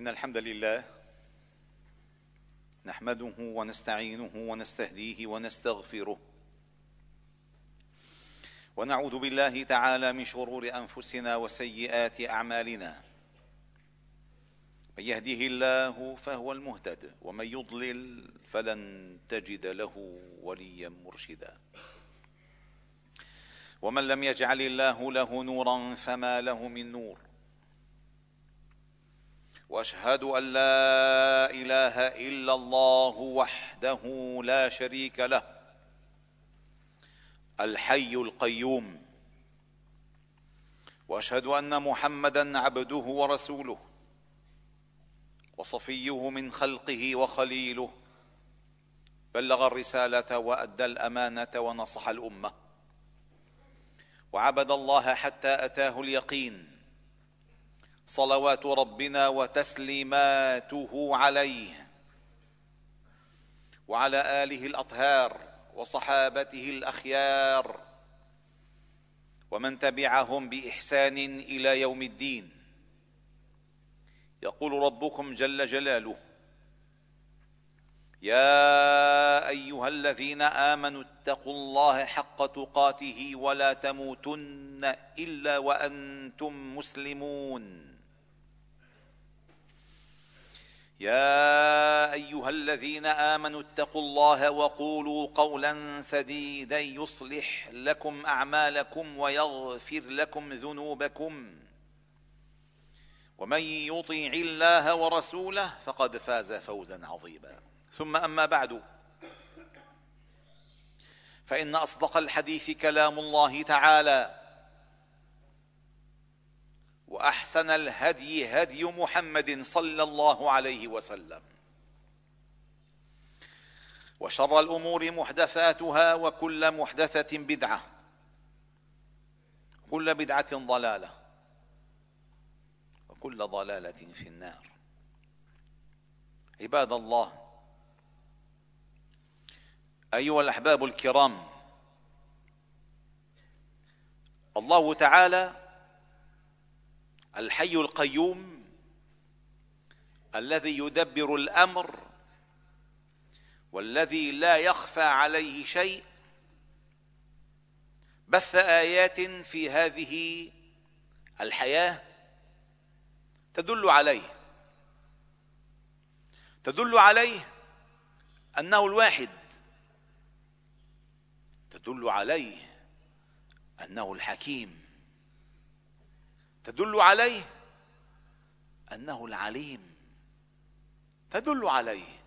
إن الحمد لله نحمده ونستعينه ونستهديه ونستغفره ونعوذ بالله تعالى من شرور أنفسنا وسيئات أعمالنا. من يهده الله فهو المهتد ومن يضلل فلن تجد له وليا مرشدا. ومن لم يجعل الله له نورا فما له من نور. وأشهد أن لا إله إلا الله وحده لا شريك له الحي القيوم. وأشهد أن محمدا عبده ورسوله وصفيه من خلقه وخليله بلغ الرسالة وأدى الأمانة ونصح الأمة. وعبد الله حتى أتاه اليقين. صلوات ربنا وتسليماته عليه وعلى آله الأطهار وصحابته الأخيار ومن تبعهم بإحسان إلى يوم الدين. يقول ربكم جل جلاله يا أيها الذين آمنوا اتقوا الله حق تقاته ولا تموتن إلا وأنتم مسلمون. يا أيها الذين آمنوا اتقوا الله وقولوا قولا سديدا يصلح لكم أعمالكم ويغفر لكم ذنوبكم. ومن يطيع الله ورسوله فقد فاز فوزا عظيما. ثم أما بعد فإن أصدق الحديث كلام الله تعالى واحسن الهدي هدي محمد صلى الله عليه وسلم. وشر الأمور محدثاتها وكل محدثة بدعة كل بدعة ضلالة وكل ضلالة في النار. عباد الله أيها الأحباب الكرام الله تعالى الحي القيوم الذي يدبر الأمر والذي لا يخفى عليه شيء بث آيات في هذه الحياة تدل عليه. تدل عليه أنه الواحد تدل عليه أنه الحكيم. تدل عليه أنه العليم. تدل عليه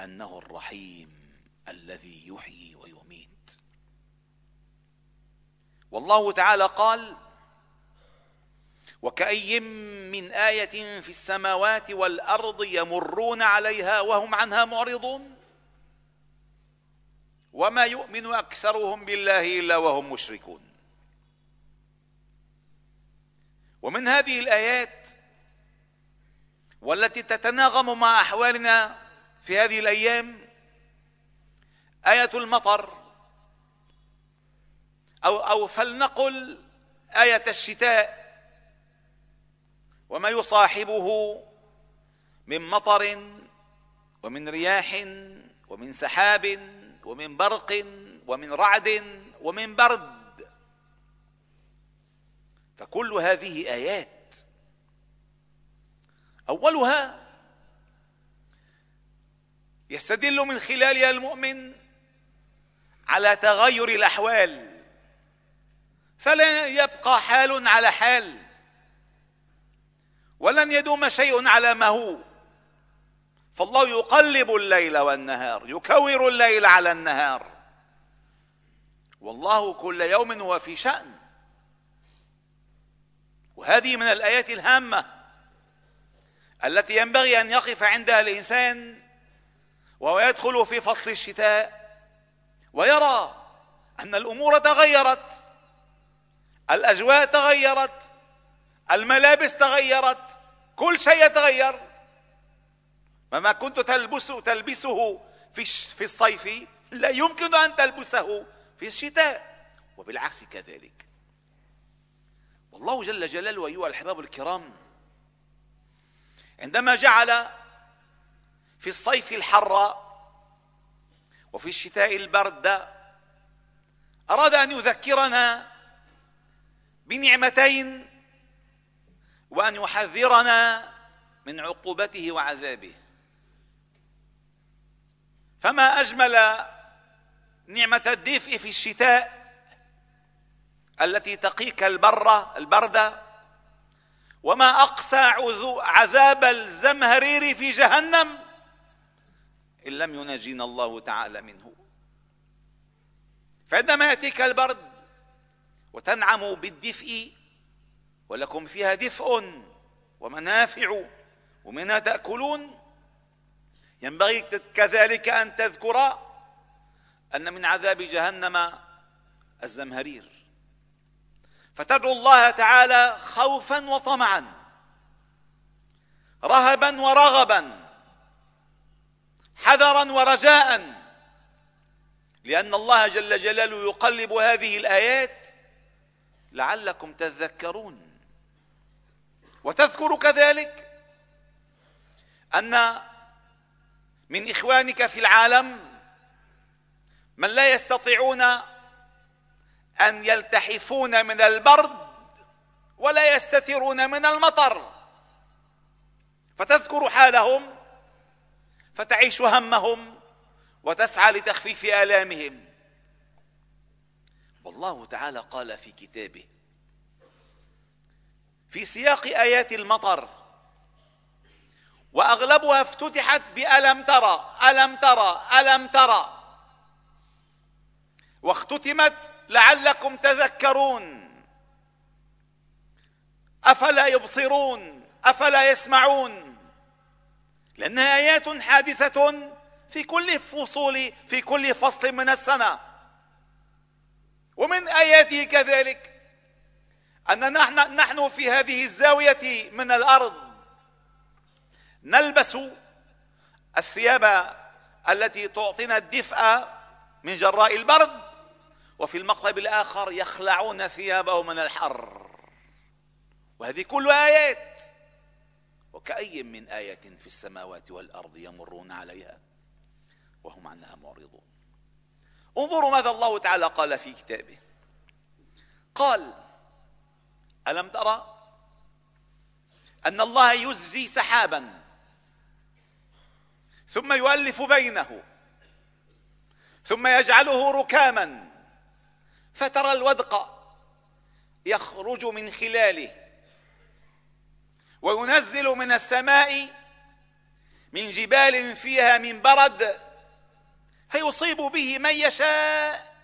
أنه الرحيم الذي يحيي ويميت. والله تعالى قال وكأي من آية في السماوات والأرض يمرون عليها وهم عنها معرضون. وما يؤمن أكثرهم بالله إلا وهم مشركون. ومن هذه الآيات والتي تتناغم مع أحوالنا في هذه الأيام آية المطر أو أو فلنقل آية الشتاء وما يصاحبه من مطر ومن رياح ومن سحاب ومن برق ومن رعد ومن برد. فكل هذه آيات. أولها يستدل من خلالها المؤمن على تغير الأحوال. فلن يبقى حال على حال. ولن يدوم شيء على ما هو. فالله يقلب الليل والنهار يكور الليل على النهار. والله كل يوم هو في شأن. وهذه من الآيات الهامة التي ينبغي أن يقف عندها الإنسان وهو يدخل في فصل الشتاء ويرى أن الأمور تغيرت الأجواء تغيرت الملابس تغيرت كل شيء يتغير. فما كنت تلبس تلبسه في في الصيف لا يمكن أن تلبسه في الشتاء وبالعكس كذلك. والله جل جلاله أيها الأحباب الكرام عندما جعل في الصيف الحر وفي الشتاء البرد أراد أن يذكرنا بنعمتين وأن يحذرنا من عقوبته وعذابه. فما أجمل نعمة الدفء في الشتاء التي تقيك البرة البردة وما أقسى عذاب الزمهرير في جهنم إن لم ينجينا الله تعالى منه. فعندما يأتيك البرد وتنعم بالدفء ولكم فيها دفء ومنافع ومنها تأكلون ينبغي كذلك أن تذكر أن من عذاب جهنم الزمهرير. فتدعو الله تعالى خوفا وطمعا رهبا ورغبا حذرا ورجاء لأن الله جل جلاله يقلب هذه الآيات لعلكم تذكرون. وتذكر كذلك أن من إخوانك في العالم من لا يستطيعون أن يلتحفون من البرد ولا يستترون من المطر. فتذكر حالهم فتعيش همهم وتسعى لتخفيف آلامهم. والله تعالى قال في كتابه في سياق آيات المطر وأغلبها افتتحت بألم ترى ألم ترى ألم ترى. واختتمت لعلكم تذكرون. أفلا يبصرون؟ أفلا يسمعون؟ لأنها آيات حادثة في كل فصول في كل فصل من السنة. ومن آياته كذلك أن نحن, نحن في هذه الزاوية من الأرض نلبس الثياب التي تعطينا الدفء من جراء البرد. وفي المقلب الآخر يخلعون ثيابهم من الحر. وهذه كلها آيات. وكأي من آية في السماوات والأرض يمرون عليها وهم عنها معرضون. انظروا ماذا الله تعالى قال في كتابه. قال ألم ترى أن الله يزجي سحابا ثم يؤلف بينه ثم يجعله ركاما فترى الودق يخرج من خلاله وينزل من السماء من جبال فيها من برد فيصيب به من يشاء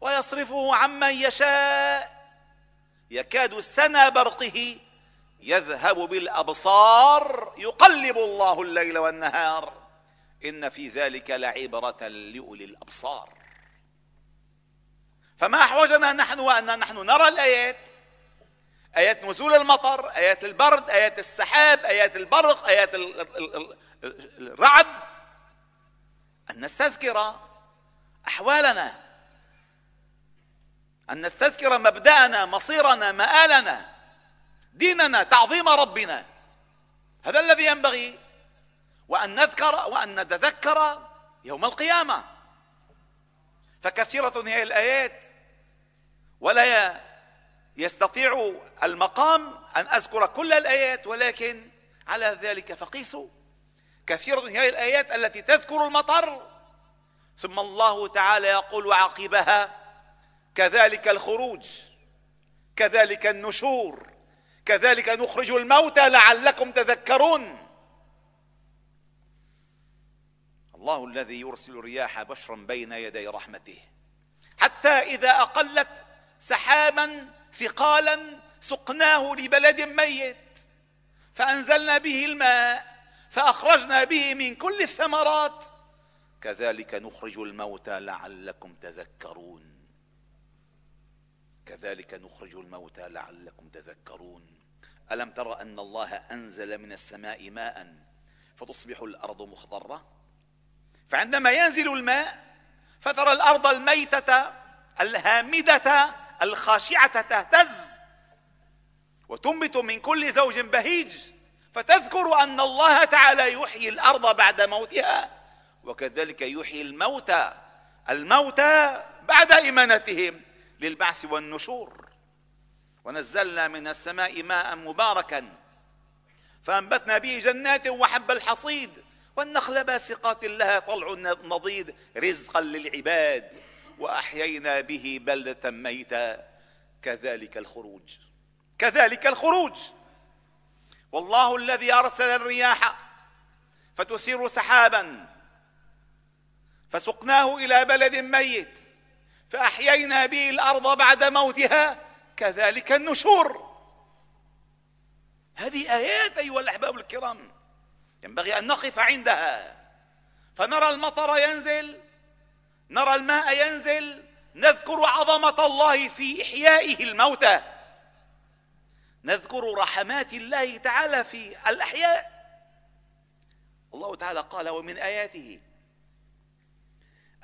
ويصرفه عمن يشاء. يكاد سنا برقه يذهب بالأبصار يقلب الله الليل والنهار. إن في ذلك لعبرة لأولي الأبصار. فما احوجنا نحن وأن نحن نرى الآيات. آيات نزول المطر آيات البرد آيات السحاب آيات البرق آيات الرعد. أن نستذكر أحوالنا. أن نستذكر مبدأنا مصيرنا مآلنا ديننا تعظيم ربنا. هذا الذي ينبغي. وأن نذكر وأن نتذكر يوم القيامة. فكثيرة هي الآيات ولا يستطيع المقام أن أذكر كل الآيات ولكن على ذلك فقيسوا. كثيرة هي الآيات التي تذكر المطر ثم الله تعالى يقول عقبها كذلك الخروج كذلك النشور كذلك نخرج الموتى لعلكم تذكرون الله الذي يرسل الرياح بشرا بين يدي رحمته. حتى إذا أقلت سحابا ثقالا سقناه لبلد ميت. فأنزلنا به الماء فأخرجنا به من كل الثمرات. كذلك نخرج الموتى لعلكم تذكرون. كذلك نخرج الموتى لعلكم تذكرون. ألم تر أن الله أنزل من السماء ماء فتصبح الأرض مخضرة؟ فعندما ينزل الماء فترى الأرض الميتة الهامدة الخاشعة تهتز. وتنبت من كل زوج بهيج. فتذكر أن الله تعالى يحيي الأرض بعد موتها وكذلك يحيي الموتى. الموتى بعد إمانتهم للبعث والنشور. ونزلنا من السماء ماء مباركا. فأنبتنا به جنات وحب الحصيد. والنخل باسقات لها طلع نضيد رزقا للعباد وأحيينا به بلدة ميتا. كذلك الخروج كذلك الخروج. والله الذي أرسل الرياح فتثير سحابا فسقناه إلى بلد ميت فأحيينا به الأرض بعد موتها. كذلك النشور. هذه آيات أيها الأحباب الكرام. ينبغي أن نقف عندها. فنرى المطر ينزل نرى الماء ينزل نذكر عظمة الله في إحيائه الموتى. نذكر رحمات الله تعالى في الأحياء. الله تعالى قال ومن آياته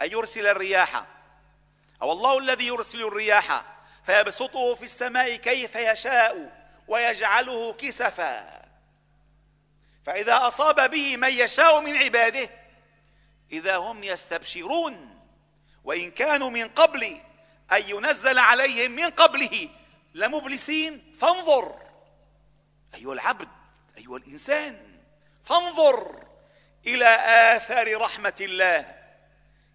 أن يرسل الرياح؟ أو الله الذي يرسل الرياح فيبسطه في السماء كيف يشاء ويجعله كسفا. فإذا أصاب به من يشاء من عباده إذا هم يستبشرون وإن كانوا من قبل أن ينزل عليهم من قبله لمبلسين فانظر. أيها العبد أيها الإنسان فانظر إلى آثار رحمة الله.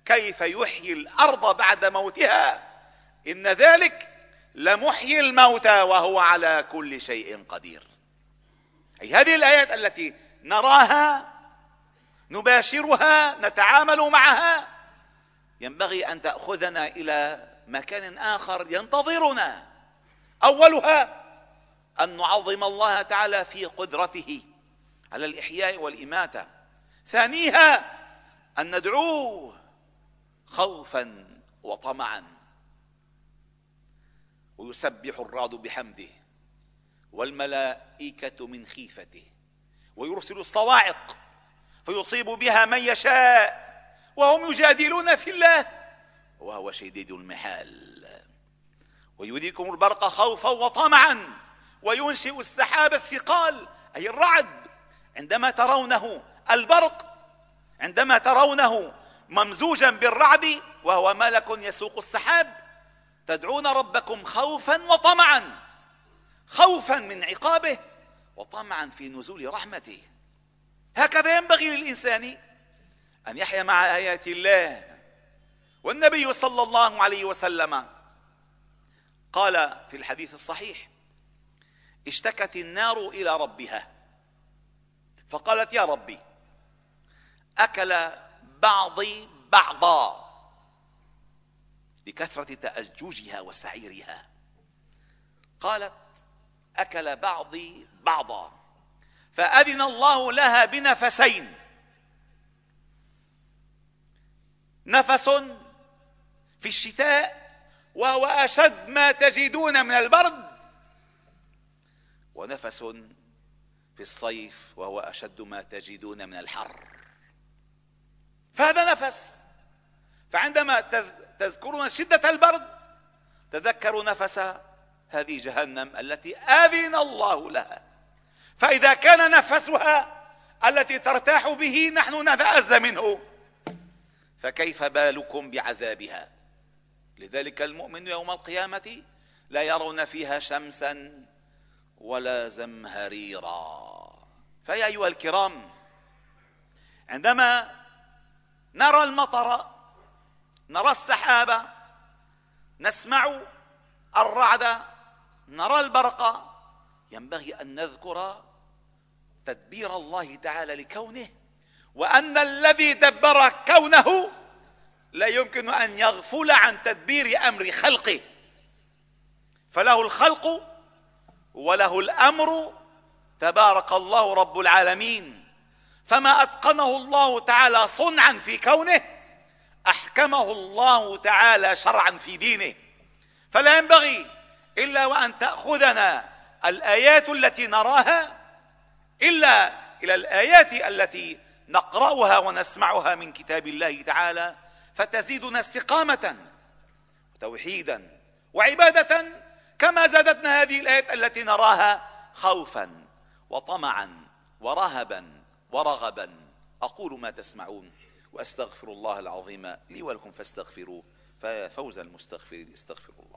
كيف يحيي الأرض بعد موتها؟ إن ذلك لمحيي الموتى وهو على كل شيء قدير. أي هذه الآيات التي نراها نباشرها نتعامل معها ينبغي أن تأخذنا إلى مكان آخر ينتظرنا. أولها أن نعظم الله تعالى في قدرته على الإحياء والإماتة. ثانيها أن ندعوه خوفا وطمعا. ويسبح الرعد بحمده. والملائكة من خيفته ويرسل الصواعق فيصيب بها من يشاء وهم يجادلون في الله وهو شديد المحال. ويريكم البرق خوفا وطمعا وينشئ السحاب الثقال أي الرعد عندما ترونه البرق عندما ترونه ممزوجا بالرعد وهو ملك يسوق السحاب تدعون ربكم خوفا وطمعا. خوفا من عقابه وطمعا في نزول رحمته. هكذا ينبغي للإنسان أن يحيا مع آيات الله. والنبي صلى الله عليه وسلم قال في الحديث الصحيح اشتكت النار إلى ربها. فقالت يا ربي أكل بعضي بعضا لكثرة تأججها وسعيرها. قالت أكل بعضي بعضا. فأذن الله لها بنفسين. نفس في الشتاء وهو أشد ما تجدون من البرد. ونفس في الصيف وهو أشد ما تجدون من الحر. فهذا نفس. فعندما تذكرون شدة البرد تذكروا نفس هذه جهنم التي آذن الله لها. فإذا كان نفسها التي ترتاح به نحن نتأذى منه. فكيف بالكم بعذابها؟ لذلك المؤمن يوم القيامة لا يرون فيها شمسا ولا زمهريرا. فيا أيها الكرام عندما نرى المطر نرى السحابة نسمع الرعد نرى البرق. ينبغي أن نذكر تدبير الله تعالى لكونه وأن الذي دبر كونه لا يمكن أن يغفل عن تدبير أمر خلقه. فله الخلق وله الأمر. تبارك الله رب العالمين. فما أتقنه الله تعالى صنعا في كونه أحكمه الله تعالى شرعا في دينه. فلا ينبغي إلا وأن تأخذنا الآيات التي نراها إلا إلى الآيات التي نقرأها ونسمعها من كتاب الله تعالى فتزيدنا استقامة وتوحيدا وعبادة كما زادتنا هذه الآيات التي نراها خوفا وطمعا ورهبا ورغبا. أقول ما تسمعون وأستغفر الله العظيم لي ولكم فاستغفروه ففوز المستغفرين استغفروا الله.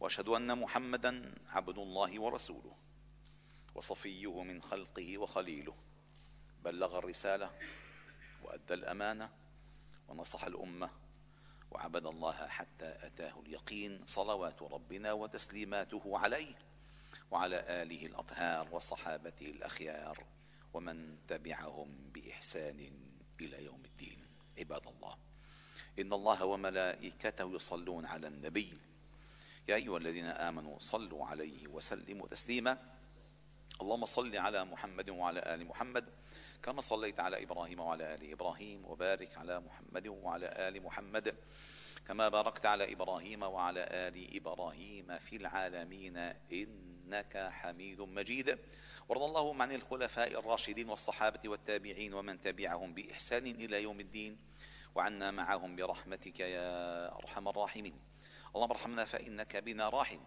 وأشهد أن محمدا عبد الله ورسوله وصفيه من خلقه وخليله. بلغ الرسالة وأدى الأمانة ونصح الأمة وعبد الله حتى أتاه اليقين صلوات ربنا وتسليماته عليه وعلى آله الأطهار وصحابته الأخيار ومن تبعهم بإحسان إلى يوم الدين. عباد الله إن الله وملائكته يصلون على النبي يا أيها الذين آمنوا صلوا عليه وسلموا تسليما. اللهم صل على محمد وعلى آل محمد كما صليت على إبراهيم وعلى آل إبراهيم وبارك على محمد وعلى آل محمد كما باركت على إبراهيم وعلى آل إبراهيم في العالمين إنك حميد مجيد. وارض اللهم عن الخلفاء الراشدين والصحابة والتابعين ومن تبعهم بإحسان إلى يوم الدين وعنا معهم برحمتك يا أرحم الراحمين. اللهم ارحمنا فإنك بنا راحم.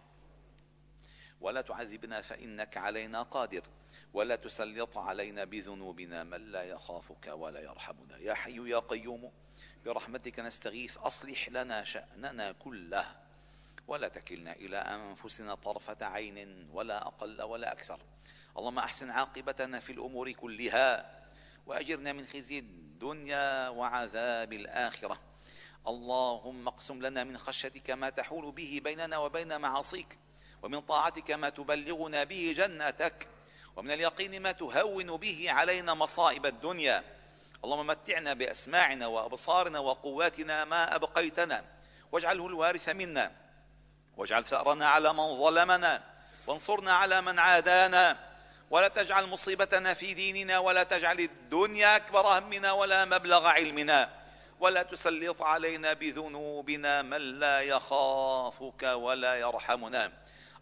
ولا تعذبنا فإنك علينا قادر. ولا تسلط علينا بذنوبنا من لا يخافك ولا يرحمنا. يا حي يا قيوم برحمتك نستغيث. أصلح لنا شأننا كله. ولا تكلنا إلى أنفسنا طرفة عين ولا أقل ولا أكثر. اللهم أحسن عاقبتنا في الأمور كلها وأجرنا من خزي الدنيا وعذاب الآخرة. اللهم اقسم لنا من خشيتك ما تحول به بيننا وبين معاصيك ومن طاعتك ما تبلغنا به جنتك ومن اليقين ما تهون به علينا مصائب الدنيا. اللهم متعنا بأسماعنا وأبصارنا وقواتنا ما أبقيتنا واجعله الوارث منا واجعل ثأرنا على من ظلمنا وانصرنا على من عادانا. ولا تجعل مصيبتنا في ديننا ولا تجعل الدنيا أكبر همنا ولا مبلغ علمنا. ولا تسلط علينا بذنوبنا من لا يخافك ولا يرحمنا.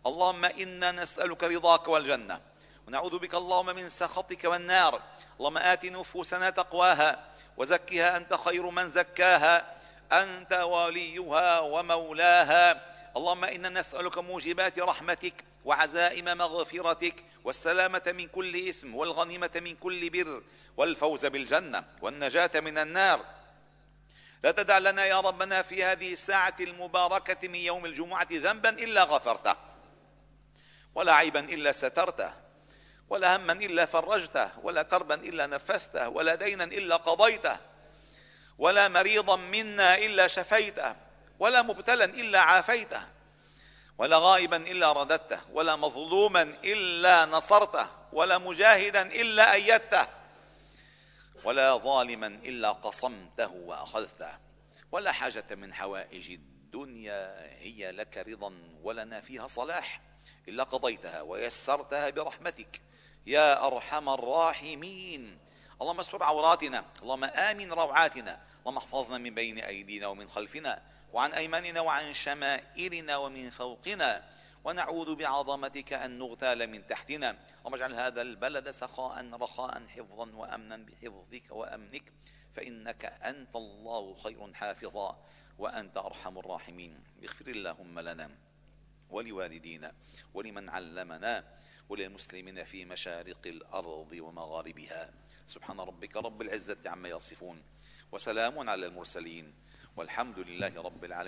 اللهم إنا نسألك رضاك والجنة. ونعوذ بك اللهم من سخطك والنار. اللهم آت نفوسنا تقواها وزكها أنت خير من زكاها. أنت وليها ومولاها. اللهم إنا نسألك موجبات رحمتك وعزائم مغفرتك والسلامة من كل إثم والغنيمة من كل بر والفوز بالجنة والنجاة من النار. لا تدع لنا يا ربنا في هذه الساعة المباركة من يوم الجمعة ذنبا إلا غفرته ولا عيبا إلا سترته ولا هما إلا فرجته ولا كربا إلا نفذته ولا دينا إلا قضيته ولا مريضا منا إلا شفيته ولا مبتلا إلا عافيته ولا غائبا إلا رددته ولا مظلوما إلا نصرته ولا مجاهدا إلا أيدته. ولا ظالما إلا قصمته وأخذته. ولا حاجة من حوائج الدنيا هي لك رضا ولنا فيها صلاح. إلا قضيتها ويسرتها برحمتك. يا أرحم الراحمين. اللهم استر عوراتنا. اللهم آمن روعاتنا. اللهم احفظنا من بين أيدينا ومن خلفنا. وعن أيماننا وعن شمائلنا ومن فوقنا. ونعوذ بعظمتك أن نغتال من تحتنا. اللهم اجعل هذا البلد سخاء رخاء حفظا وامنا بحفظك وأمنك فإنك أنت الله خير حافظا وأنت أرحم الراحمين. اغفر اللهم لنا ولوالدينا ولمن علمنا وللمسلمين في مشارق الأرض ومغاربها. سبحان ربك رب العزة عما يصفون وسلام على المرسلين والحمد لله رب العالمين.